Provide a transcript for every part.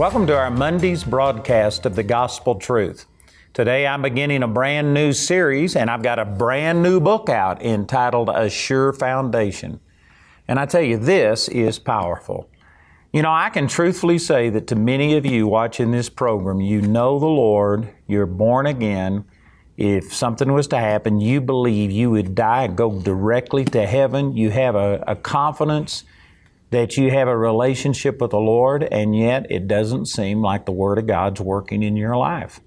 Welcome to our Monday's broadcast of the Gospel Truth. Today I'm beginning a brand new series, and I've got a brand new book out entitled A Sure Foundation. And I tell you, this is powerful. You know, I can truthfully say that to many of you watching this program, you know the Lord, you're born again. If something was to happen, you believe you would die and go directly to heaven. You have a, a confidence that you have a relationship with the Lord, and yet it doesn't seem like the Word of God's working in your life.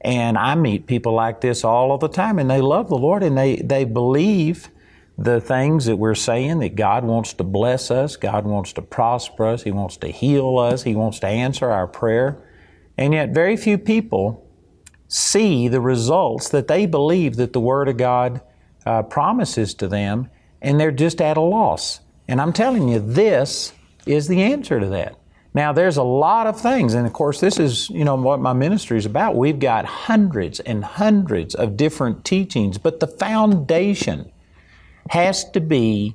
And I meet people like this all of the time, and they love the Lord and they, they believe the things that we're saying that God wants to bless us, God wants to prosper us, He wants to heal us, He wants to answer our prayer. And yet, very few people see the results that they believe that the Word of God uh, promises to them, and they're just at a loss. And I'm telling you, this is the answer to that. Now, there's a lot of things, and of course, this is you know what my ministry is about. We've got hundreds and hundreds of different teachings, but the foundation has to be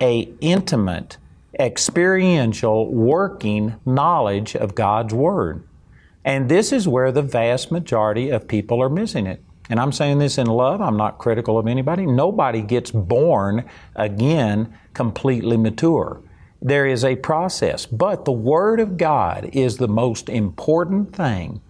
a intimate, experiential, working knowledge of God's Word. And this is where the vast majority of people are missing it. And I'm saying this in love, I'm not critical of anybody. Nobody gets born again completely mature. There is a process, but the Word of God is the most important thing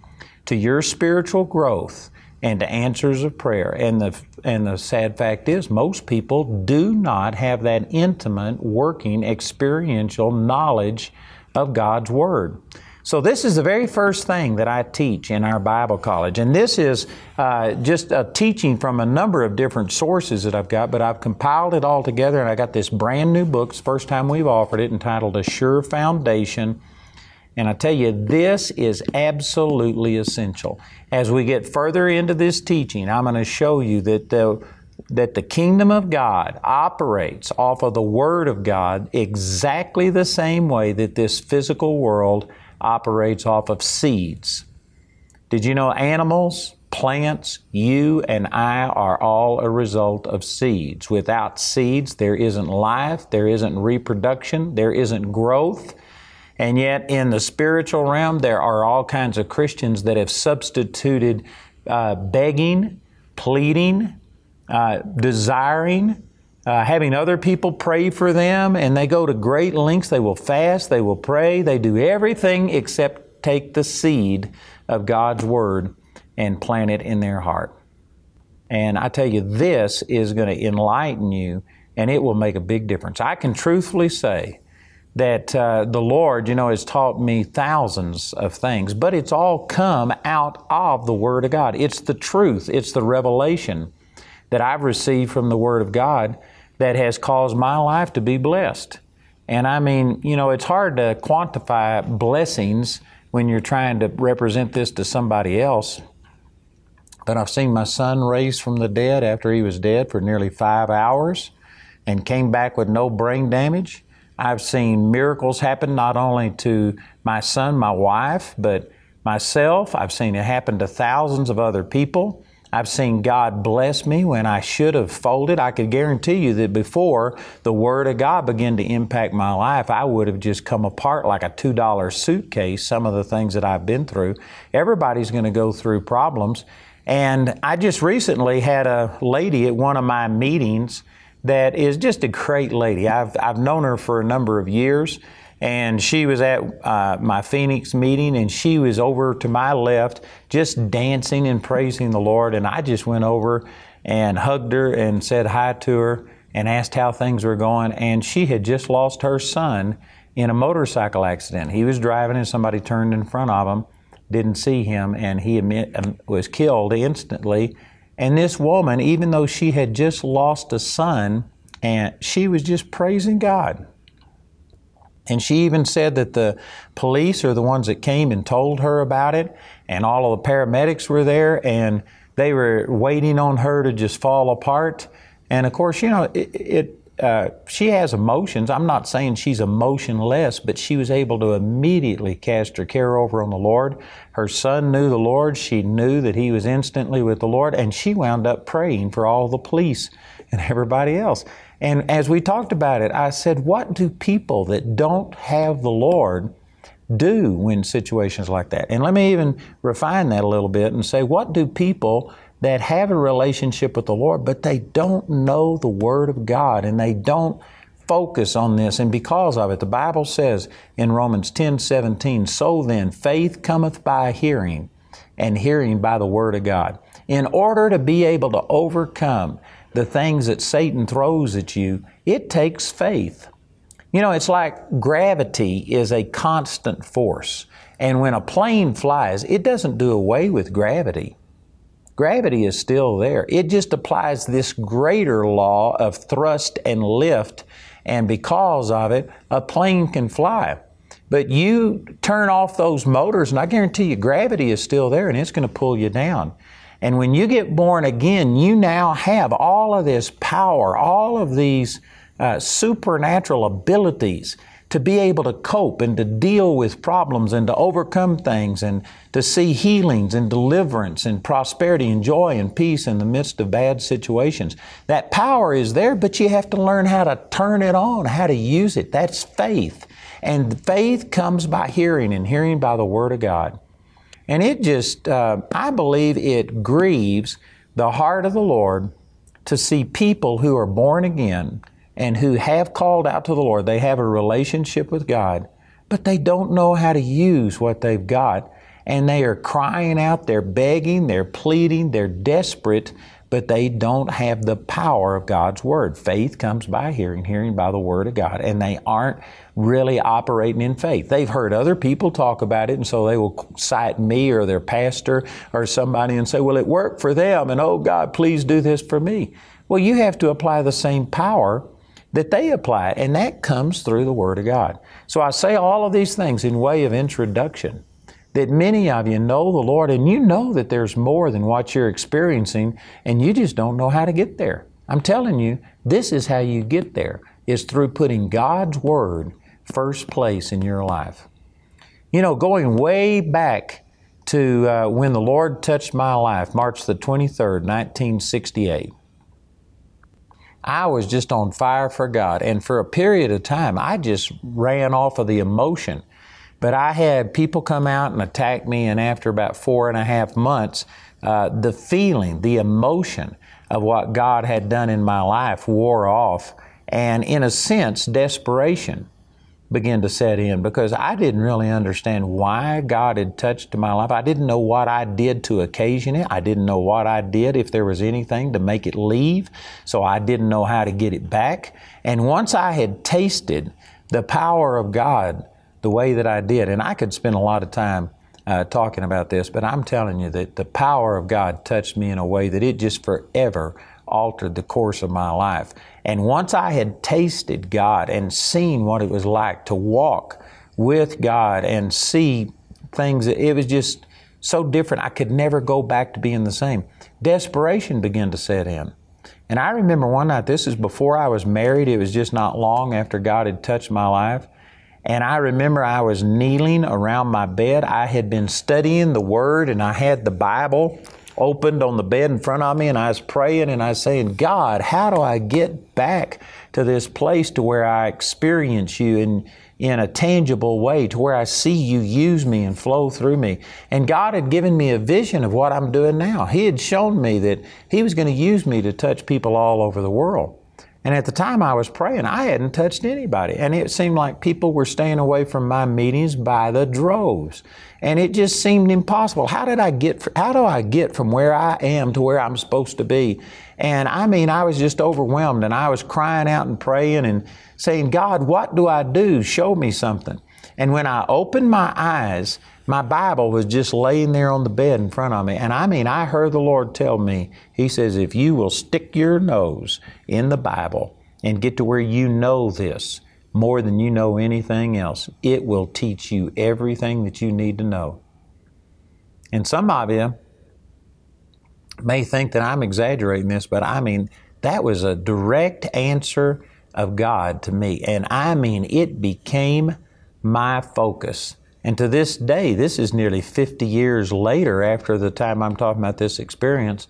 to your spiritual growth and to answers of prayer. And the, and the sad fact is, most people do not have that intimate, working, experiential knowledge of God's Word. So, this is the very first thing that I teach in our Bible college. And this is uh, just a teaching from a number of different sources that I've got, but I've compiled it all together and I got this brand new book. The first time we've offered it, entitled A Sure Foundation. And I tell you, this is absolutely essential. As we get further into this teaching, I'm going to show you that the that the kingdom of God operates off of the Word of God exactly the same way that this physical world operates off of seeds. Did you know animals, plants, you and I are all a result of seeds? Without seeds, there isn't life, there isn't reproduction, there isn't growth. And yet, in the spiritual realm, there are all kinds of Christians that have substituted uh, begging, pleading, uh, desiring, uh, having other people pray for them, and they go to great lengths. They will fast, they will pray, they do everything except take the seed of God's Word and plant it in their heart. And I tell you, this is going to enlighten you and it will make a big difference. I can truthfully say that uh, the Lord, you know, has taught me thousands of things, but it's all come out of the Word of God. It's the truth, it's the revelation that I've received from the Word of God that has caused my life to be blessed. And I mean, you know, it's hard to quantify blessings when you're trying to represent this to somebody else. But I've seen my son raised from the dead after he was dead for nearly five hours and came back with no brain damage. I've seen miracles happen not only to my son, my wife, but myself. I've seen it happen to thousands of other people. I've seen God bless me when I should have folded. I could guarantee you that before the Word of God began to impact my life, I would have just come apart like a $2 suitcase, some of the things that I've been through. Everybody's going to go through problems. And I just recently had a lady at one of my meetings that is just a great lady. I've, I've known her for a number of years and she was at uh, my Phoenix meeting, and she was over to my left, just dancing and praising the Lord. And I just went over and hugged her and said hi to her and asked how things were going. And she had just lost her son in a motorcycle accident. He was driving, and somebody turned in front of him, didn't see him, and he um, was killed instantly. And this woman, even though she had just lost a son, and she was just praising God And she even said that the police are the ones that came and told her about it, and all of the paramedics were there, and they were waiting on her to just fall apart. And of course, you know, it, it uh, she has emotions. I'm not saying she's emotionless, but she was able to immediately cast her care over on the Lord. Her son knew the Lord. She knew that he was instantly with the Lord, and she wound up praying for all the police and everybody else. And as we talked about it, I said, What do people that don't have the Lord do when situations like that? And let me even refine that a little bit and say, What do people that have a relationship with the Lord, but they don't know the Word of God and they don't focus on this. And because of it, the Bible says in Romans 10 17, So then, faith cometh by hearing, and hearing by the Word of God. In order to be able to overcome the things that Satan throws at you, it takes faith. You know, it's like gravity is a constant force. And when a plane flies, it doesn't do away with gravity. Gravity is still there. It just applies this greater law of thrust and lift, and because of it, a plane can fly. But you turn off those motors, and I guarantee you, gravity is still there and it's going to pull you down. And when you get born again, you now have all of this power, all of these uh, supernatural abilities to be able to cope and to deal with problems and to overcome things and to see healings and deliverance and prosperity and joy and peace in the midst of bad situations. That power is there, but you have to learn how to turn it on, how to use it. That's faith. And faith comes by hearing, and hearing by the Word of God. And it just, uh, I believe it grieves the heart of the Lord to see people who are born again and who have called out to the Lord. They have a relationship with God, but they don't know how to use what they've got. And they are crying out, they're begging, they're pleading, they're desperate, but they don't have the power of God's Word. Faith comes by hearing, hearing by the Word of God, and they aren't really operating in faith. They've heard other people talk about it, and so they will cite me or their pastor or somebody and say, Well, it worked for them, and oh God, please do this for me. Well, you have to apply the same power that they apply, and that comes through the Word of God. So I say all of these things in way of introduction that many of you know the Lord and you know that there's more than what you're experiencing, and you just don't know how to get there. I'm telling you, this is how you get there, is through putting God's Word first place in your life. You know, going way back to uh, when the Lord touched my life, March the 23rd, 1968. I was just on fire for God. And for a period of time, I just ran off of the emotion. But I had people come out and attack me, and after about four and a half months, uh, the feeling, the emotion of what God had done in my life wore off. And in a sense, desperation began to set in because I didn't really understand why God had touched my life. I didn't know what I did to occasion it. I didn't know what I did if there was anything to make it leave. So I didn't know how to get it back. And once I had tasted the power of God the way that I did, and I could spend a lot of time uh, talking about this, but I'm telling you that the power of God touched me in a way that it just forever altered the course of my life. And once I had tasted God and seen what it was like to walk with God and see things, it was just so different. I could never go back to being the same. Desperation began to set in. And I remember one night, this is before I was married, it was just not long after God had touched my life. And I remember I was kneeling around my bed. I had been studying the Word and I had the Bible opened on the bed in front of me and I was praying and I was saying, God, how do I get back to this place to where I experience you in, in a tangible way, to where I see you use me and flow through me? And God had given me a vision of what I'm doing now. He had shown me that He was going to use me to touch people all over the world. And at the time I was praying, I hadn't touched anybody. And it seemed like people were staying away from my meetings by the droves. And it just seemed impossible. How did I get, how do I get from where I am to where I'm supposed to be? And I mean, I was just overwhelmed and I was crying out and praying and saying, God, what do I do? Show me something. And when I opened my eyes, my Bible was just laying there on the bed in front of me. And I mean, I heard the Lord tell me, He says, if you will stick your nose in the Bible and get to where you know this, more than you know anything else. It will teach you everything that you need to know. And some of you may think that I'm exaggerating this, but I mean, that was a direct answer of God to me. And I mean, it became my focus. And to this day, this is nearly 50 years later after the time I'm talking about this experience.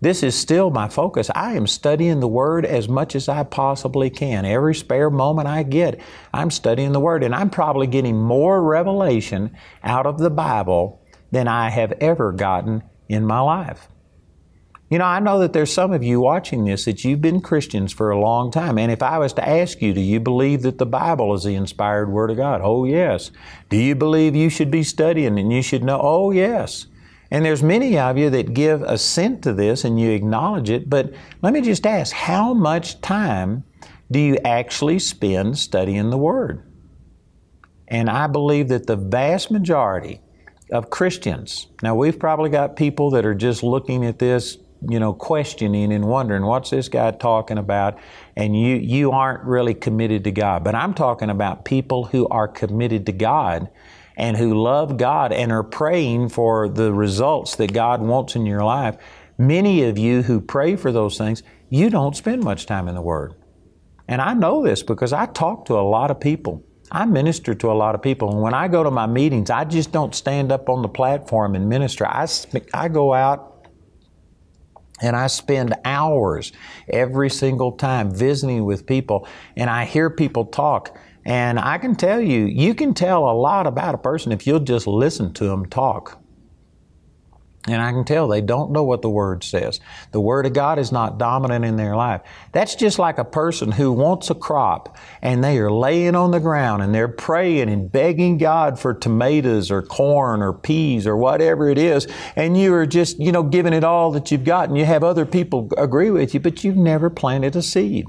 This is still my focus. I am studying the Word as much as I possibly can. Every spare moment I get, I'm studying the Word. And I'm probably getting more revelation out of the Bible than I have ever gotten in my life. You know, I know that there's some of you watching this that you've been Christians for a long time. And if I was to ask you, do you believe that the Bible is the inspired Word of God? Oh, yes. Do you believe you should be studying and you should know? Oh, yes. And there's many of you that give assent to this and you acknowledge it, but let me just ask, how much time do you actually spend studying the Word? And I believe that the vast majority of Christians, now we've probably got people that are just looking at this you know, questioning and wondering what's this guy talking about, and you you aren't really committed to God. But I'm talking about people who are committed to God and who love God and are praying for the results that God wants in your life. Many of you who pray for those things, you don't spend much time in the Word. And I know this because I talk to a lot of people. I minister to a lot of people. And when I go to my meetings, I just don't stand up on the platform and minister. I, I go out and I spend hours every single time visiting with people, and I hear people talk. And I can tell you, you can tell a lot about a person if you'll just listen to them talk. And I can tell they don't know what the Word says. The Word of God is not dominant in their life. That's just like a person who wants a crop and they are laying on the ground and they're praying and begging God for tomatoes or corn or peas or whatever it is. And you are just, you know, giving it all that you've got and you have other people agree with you, but you've never planted a seed.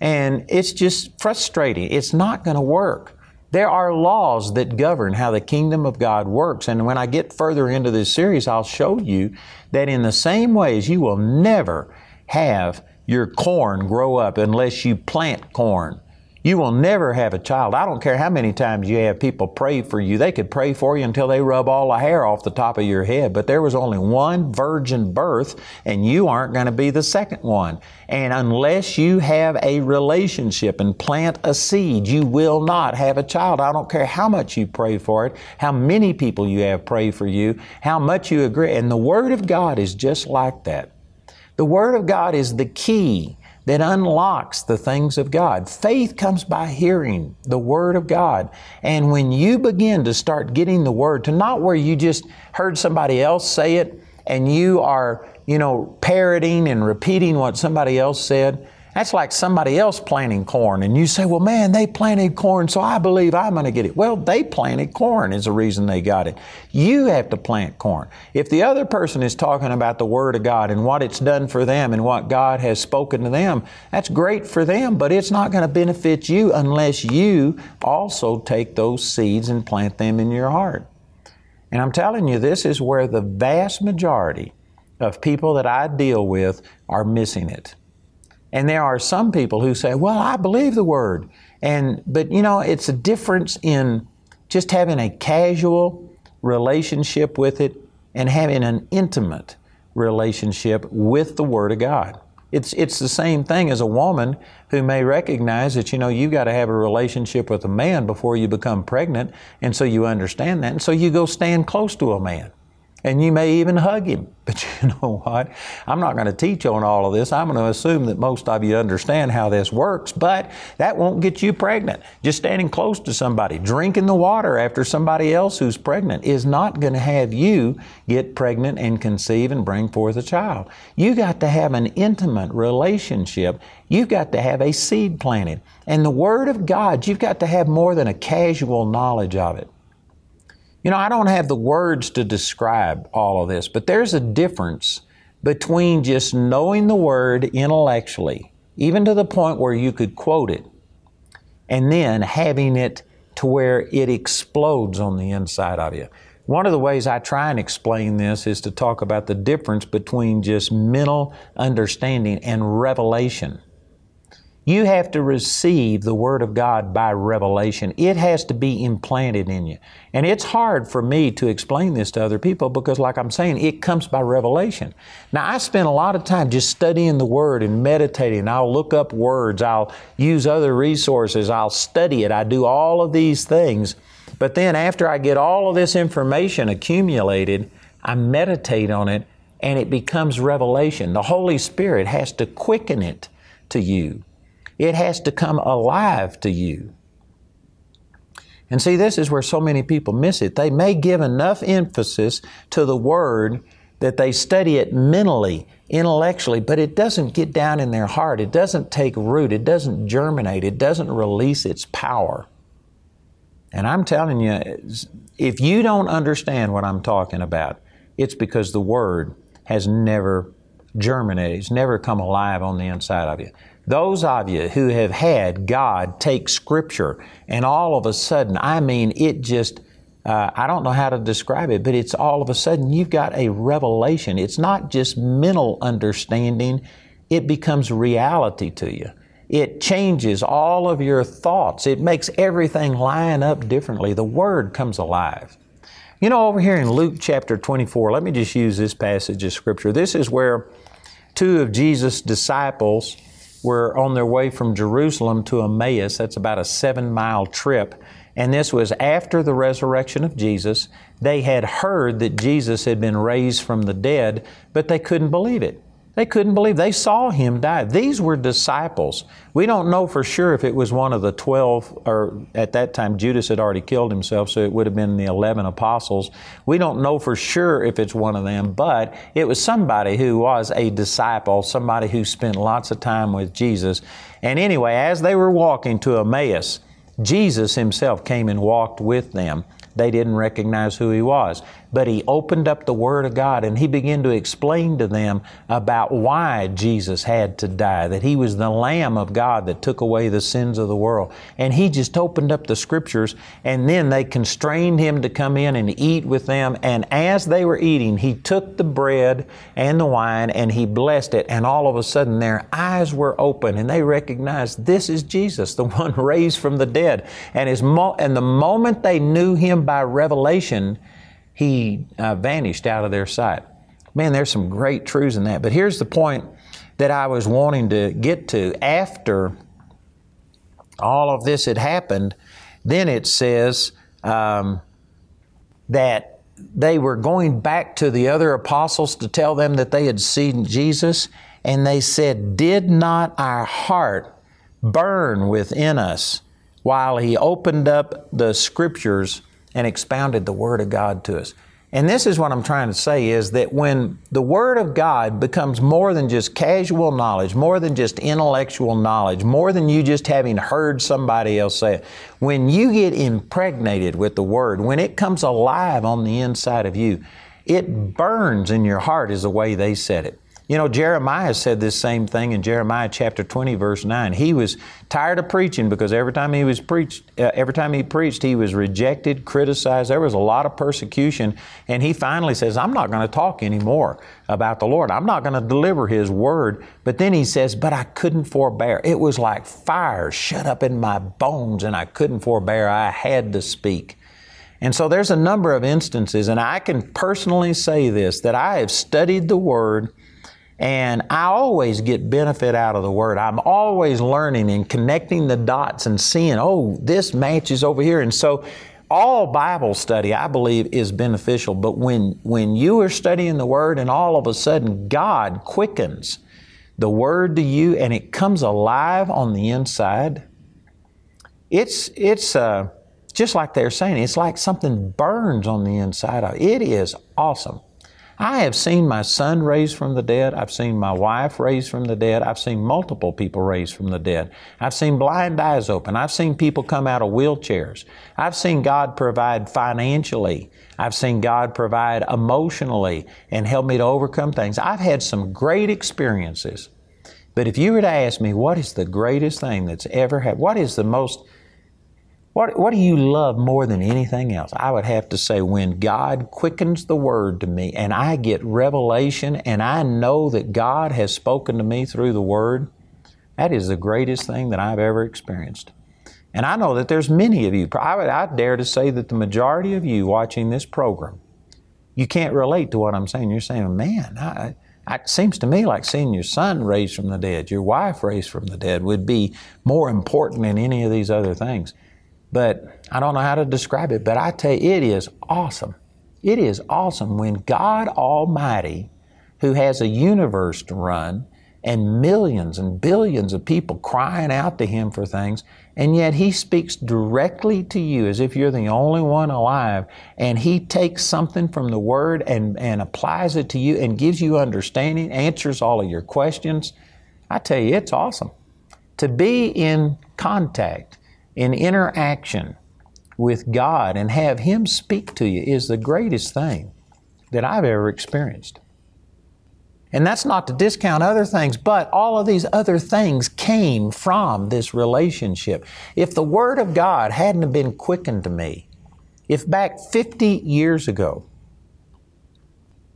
And it's just frustrating. It's not going to work. There are laws that govern how the kingdom of God works. And when I get further into this series, I'll show you that in the same ways, you will never have your corn grow up unless you plant corn. You will never have a child. I don't care how many times you have people pray for you. They could pray for you until they rub all the hair off the top of your head. But there was only one virgin birth, and you aren't going to be the second one. And unless you have a relationship and plant a seed, you will not have a child. I don't care how much you pray for it, how many people you have pray for you, how much you agree. And the Word of God is just like that. The Word of God is the key that unlocks the things of God. Faith comes by hearing the Word of God. And when you begin to start getting the Word, to not where you just heard somebody else say it and you are, you know, parroting and repeating what somebody else said, that's like somebody else planting corn, and you say, Well, man, they planted corn, so I believe I'm going to get it. Well, they planted corn is the reason they got it. You have to plant corn. If the other person is talking about the Word of God and what it's done for them and what God has spoken to them, that's great for them, but it's not going to benefit you unless you also take those seeds and plant them in your heart. And I'm telling you, this is where the vast majority of people that I deal with are missing it. And there are some people who say, "Well, I believe the word." And but you know, it's a difference in just having a casual relationship with it and having an intimate relationship with the word of God. It's, it's the same thing as a woman who may recognize that, you know, you've got to have a relationship with a man before you become pregnant, and so you understand that, and so you go stand close to a man and you may even hug him. But you know what? I'm not going to teach on all of this. I'm going to assume that most of you understand how this works, but that won't get you pregnant. Just standing close to somebody, drinking the water after somebody else who's pregnant is not going to have you get pregnant and conceive and bring forth a child. You got to have an intimate relationship. You've got to have a seed planted. And the Word of God, you've got to have more than a casual knowledge of it. You know, I don't have the words to describe all of this, but there's a difference between just knowing the word intellectually, even to the point where you could quote it, and then having it to where it explodes on the inside of you. One of the ways I try and explain this is to talk about the difference between just mental understanding and revelation. You have to receive the Word of God by revelation. It has to be implanted in you. And it's hard for me to explain this to other people because, like I'm saying, it comes by revelation. Now, I spend a lot of time just studying the Word and meditating. I'll look up words, I'll use other resources, I'll study it, I do all of these things. But then, after I get all of this information accumulated, I meditate on it and it becomes revelation. The Holy Spirit has to quicken it to you. It has to come alive to you. And see, this is where so many people miss it. They may give enough emphasis to the Word that they study it mentally, intellectually, but it doesn't get down in their heart. It doesn't take root. It doesn't germinate. It doesn't release its power. And I'm telling you, if you don't understand what I'm talking about, it's because the Word has never germinated, it's never come alive on the inside of you. Those of you who have had God take Scripture and all of a sudden, I mean, it just, uh, I don't know how to describe it, but it's all of a sudden you've got a revelation. It's not just mental understanding, it becomes reality to you. It changes all of your thoughts. It makes everything line up differently. The Word comes alive. You know, over here in Luke chapter 24, let me just use this passage of Scripture. This is where two of Jesus' disciples were on their way from Jerusalem to Emmaus. That's about a seven mile trip. And this was after the resurrection of Jesus. They had heard that Jesus had been raised from the dead, but they couldn't believe it. They couldn't believe. They saw him die. These were disciples. We don't know for sure if it was one of the 12, or at that time Judas had already killed himself, so it would have been the 11 apostles. We don't know for sure if it's one of them, but it was somebody who was a disciple, somebody who spent lots of time with Jesus. And anyway, as they were walking to Emmaus, Jesus himself came and walked with them. They didn't recognize who he was. But he opened up the Word of God and he began to explain to them about why Jesus had to die, that he was the Lamb of God that took away the sins of the world. And he just opened up the Scriptures and then they constrained him to come in and eat with them. And as they were eating, he took the bread and the wine and he blessed it. And all of a sudden their eyes were open and they recognized this is Jesus, the one raised from the dead. And, his mo- and the moment they knew him by revelation, he uh, vanished out of their sight. Man, there's some great truths in that. But here's the point that I was wanting to get to. After all of this had happened, then it says um, that they were going back to the other apostles to tell them that they had seen Jesus, and they said, Did not our heart burn within us while He opened up the Scriptures and expounded the Word of God to us. And this is what I'm trying to say is that when the Word of God becomes more than just casual knowledge, more than just intellectual knowledge, more than you just having heard somebody else say it, when you get impregnated with the Word, when it comes alive on the inside of you, it burns in your heart, is the way they said it. You know, Jeremiah said this same thing in Jeremiah chapter 20, verse 9. He was tired of preaching because every time he was preached, uh, every time he preached, he was rejected, criticized. There was a lot of persecution. And he finally says, I'm not going to talk anymore about the Lord. I'm not going to deliver His word. But then he says, But I couldn't forbear. It was like fire shut up in my bones, and I couldn't forbear. I had to speak. And so there's a number of instances, and I can personally say this that I have studied the Word and I always get benefit out of the Word. I'm always learning and connecting the dots and seeing, oh, this matches over here. And so all Bible study, I believe, is beneficial. But when, when you are studying the Word and all of a sudden God quickens the Word to you and it comes alive on the inside, it's, it's uh, just like they're saying, it's like something burns on the inside of it. It is awesome. I have seen my son raised from the dead. I've seen my wife raised from the dead. I've seen multiple people raised from the dead. I've seen blind eyes open. I've seen people come out of wheelchairs. I've seen God provide financially. I've seen God provide emotionally and help me to overcome things. I've had some great experiences. But if you were to ask me, what is the greatest thing that's ever happened? What is the most what, what do you love more than anything else? I would have to say when God quickens the word to me and I get revelation and I know that God has spoken to me through the word, That is the greatest thing that I've ever experienced. And I know that there's many of you, I, would, I dare to say that the majority of you watching this program, you can't relate to what I'm saying. You're saying, man, I, it seems to me like seeing your son raised from the dead, your wife raised from the dead would be more important than any of these other things. But I don't know how to describe it, but I tell you, it is awesome. It is awesome when God Almighty, who has a universe to run, and millions and billions of people crying out to Him for things, and yet He speaks directly to you as if you're the only one alive, and He takes something from the Word and, and applies it to you and gives you understanding, answers all of your questions. I tell you, it's awesome. To be in contact, in interaction with God, and have Him speak to you is the greatest thing that I've ever experienced. And that's not to discount other things, but all of these other things came from this relationship. If the Word of God hadn't been quickened to me, if back 50 years ago,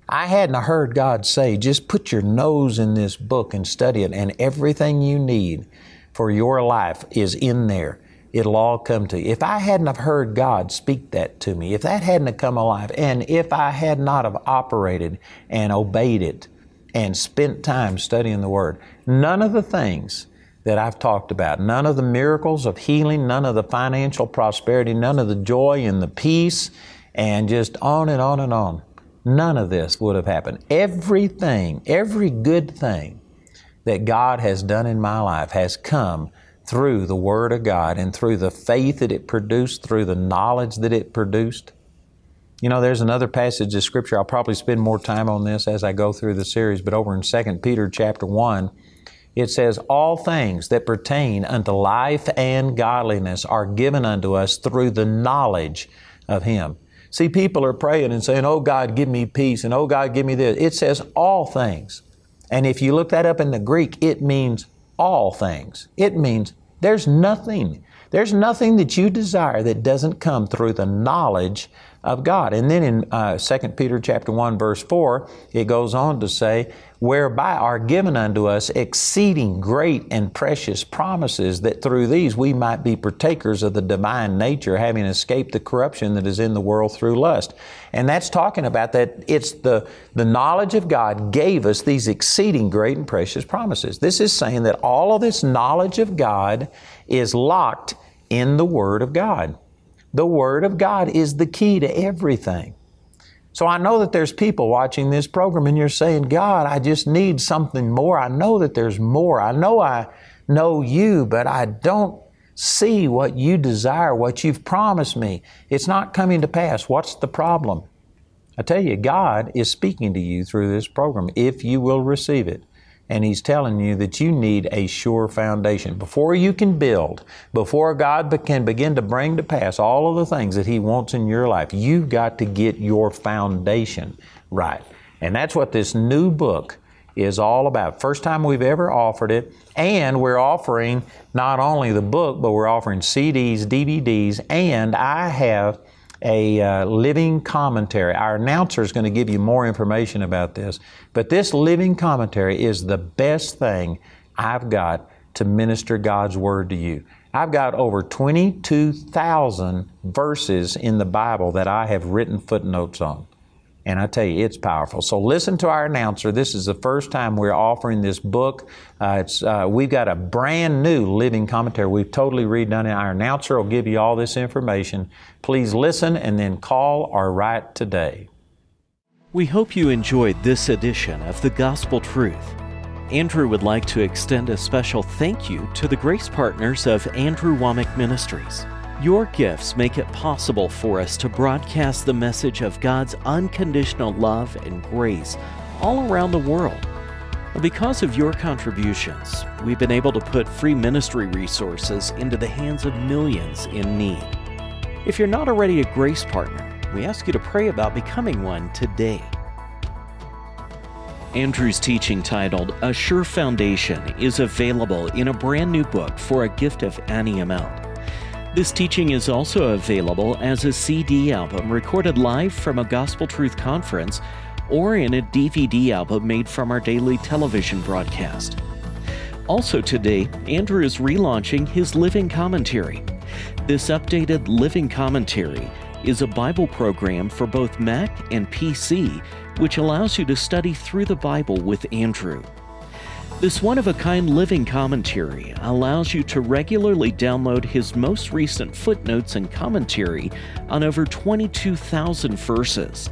I hadn't heard God say, just put your nose in this book and study it, and everything you need for your life is in there. It'll all come to you. If I hadn't have heard God speak that to me, if that hadn't have come alive, and if I had not have operated and obeyed it, and spent time studying the Word. None of the things that I've talked about, none of the miracles of healing, none of the financial prosperity, none of the joy and the peace, and just on and on and on. None of this would have happened. Everything, every good thing that God has done in my life has come through the Word of God and through the faith that it produced, through the knowledge that it produced. You know, there's another passage of Scripture. I'll probably spend more time on this as I go through the series, but over in 2 Peter chapter 1, it says, All things that pertain unto life and godliness are given unto us through the knowledge of Him. See, people are praying and saying, Oh God, give me peace, and Oh God, give me this. It says all things. And if you look that up in the Greek, it means all things. It means there's nothing. There's nothing that you desire that doesn't come through the knowledge of God. And then in uh, 2 Peter chapter 1 verse 4, it goes on to say, whereby are given unto us exceeding great and precious promises that through these we might be partakers of the divine nature, having escaped the corruption that is in the world through lust. And that's talking about that it's the, the knowledge of God gave us these exceeding great and precious promises. This is saying that all of this knowledge of God is locked in the Word of God. The Word of God is the key to everything. So I know that there's people watching this program and you're saying, God, I just need something more. I know that there's more. I know I know you, but I don't see what you desire, what you've promised me. It's not coming to pass. What's the problem? I tell you, God is speaking to you through this program if you will receive it and He's telling you that you need a sure foundation. Before you can build, before God can begin to bring to pass all of the things that He wants in your life, you've got to get your foundation right. And that's what this new book is all about. First time we've ever offered it, and we're offering not only the book, but we're offering CDs, DVDs, and I have a uh, living commentary. Our announcer is going to give you more information about this, but this living commentary is the best thing I've got to minister God's Word to you. I've got over 22,000 verses in the Bible that I have written footnotes on. And I tell you, it's powerful. So listen to our announcer. This is the first time we're offering this book. Uh, it's, uh, we've got a brand new living commentary. We've totally redone it. Our announcer will give you all this information. Please listen and then call or write today. We hope you enjoyed this edition of The Gospel Truth. Andrew would like to extend a special thank you to the grace partners of Andrew Wommack Ministries. Your gifts make it possible for us to broadcast the message of God's unconditional love and grace all around the world. Because of your contributions, we've been able to put free ministry resources into the hands of millions in need. If you're not already a grace partner, we ask you to pray about becoming one today. Andrew's teaching titled A Sure Foundation is available in a brand new book for a gift of any amount. This teaching is also available as a CD album recorded live from a Gospel Truth conference or in a DVD album made from our daily television broadcast. Also, today, Andrew is relaunching his Living Commentary. This updated Living Commentary is a Bible program for both Mac and PC, which allows you to study through the Bible with Andrew. This one of a kind living commentary allows you to regularly download his most recent footnotes and commentary on over 22,000 verses.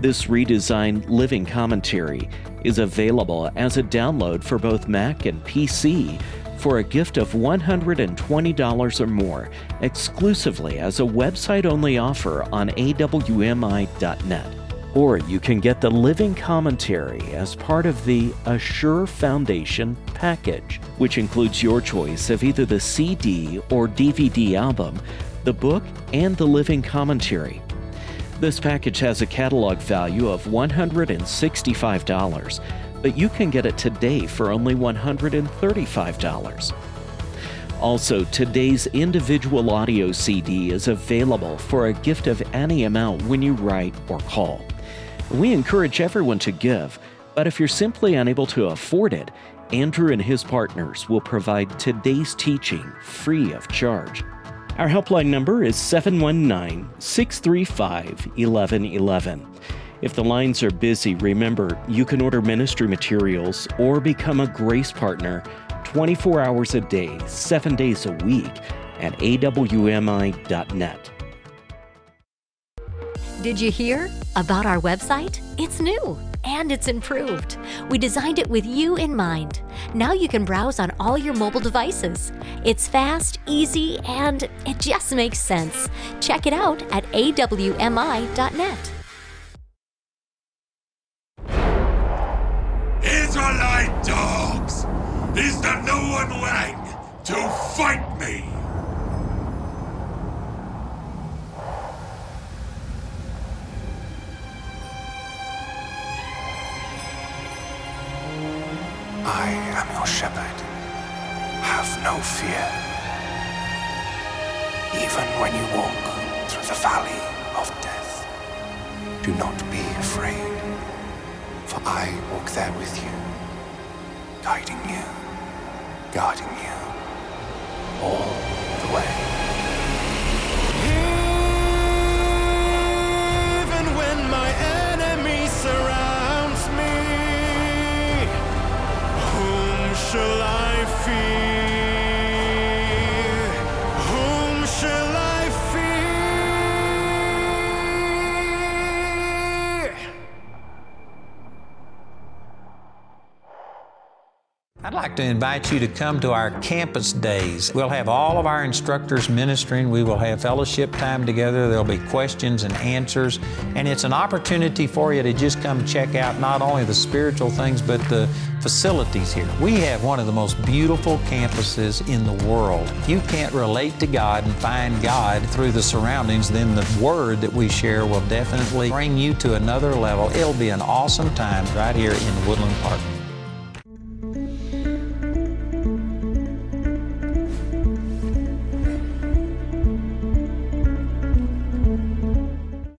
This redesigned living commentary is available as a download for both Mac and PC for a gift of $120 or more, exclusively as a website only offer on awmi.net. Or you can get the living commentary as part of the A Sure Foundation package, which includes your choice of either the CD or DVD album, the book, and the living commentary. This package has a catalog value of $165, but you can get it today for only $135. Also, today's individual audio CD is available for a gift of any amount when you write or call. We encourage everyone to give, but if you're simply unable to afford it, Andrew and his partners will provide today's teaching free of charge. Our helpline number is 719 635 1111. If the lines are busy, remember you can order ministry materials or become a grace partner 24 hours a day, 7 days a week at awmi.net. Did you hear about our website? It's new and it's improved. We designed it with you in mind. Now you can browse on all your mobile devices. It's fast, easy, and it just makes sense. Check it out at awmi.net. Israelite dogs! Is there no one willing to fight me? Your shepherd. Have no fear. Even when you walk through the valley of death, do not be afraid, for I walk there with you, guiding you, guarding you, all the way. Even when my enemy surrounds I like to invite you to come to our campus days. We'll have all of our instructors ministering. We will have fellowship time together. There'll be questions and answers. And it's an opportunity for you to just come check out not only the spiritual things, but the facilities here. We have one of the most beautiful campuses in the world. If you can't relate to God and find God through the surroundings, then the word that we share will definitely bring you to another level. It'll be an awesome time right here in Woodland Park.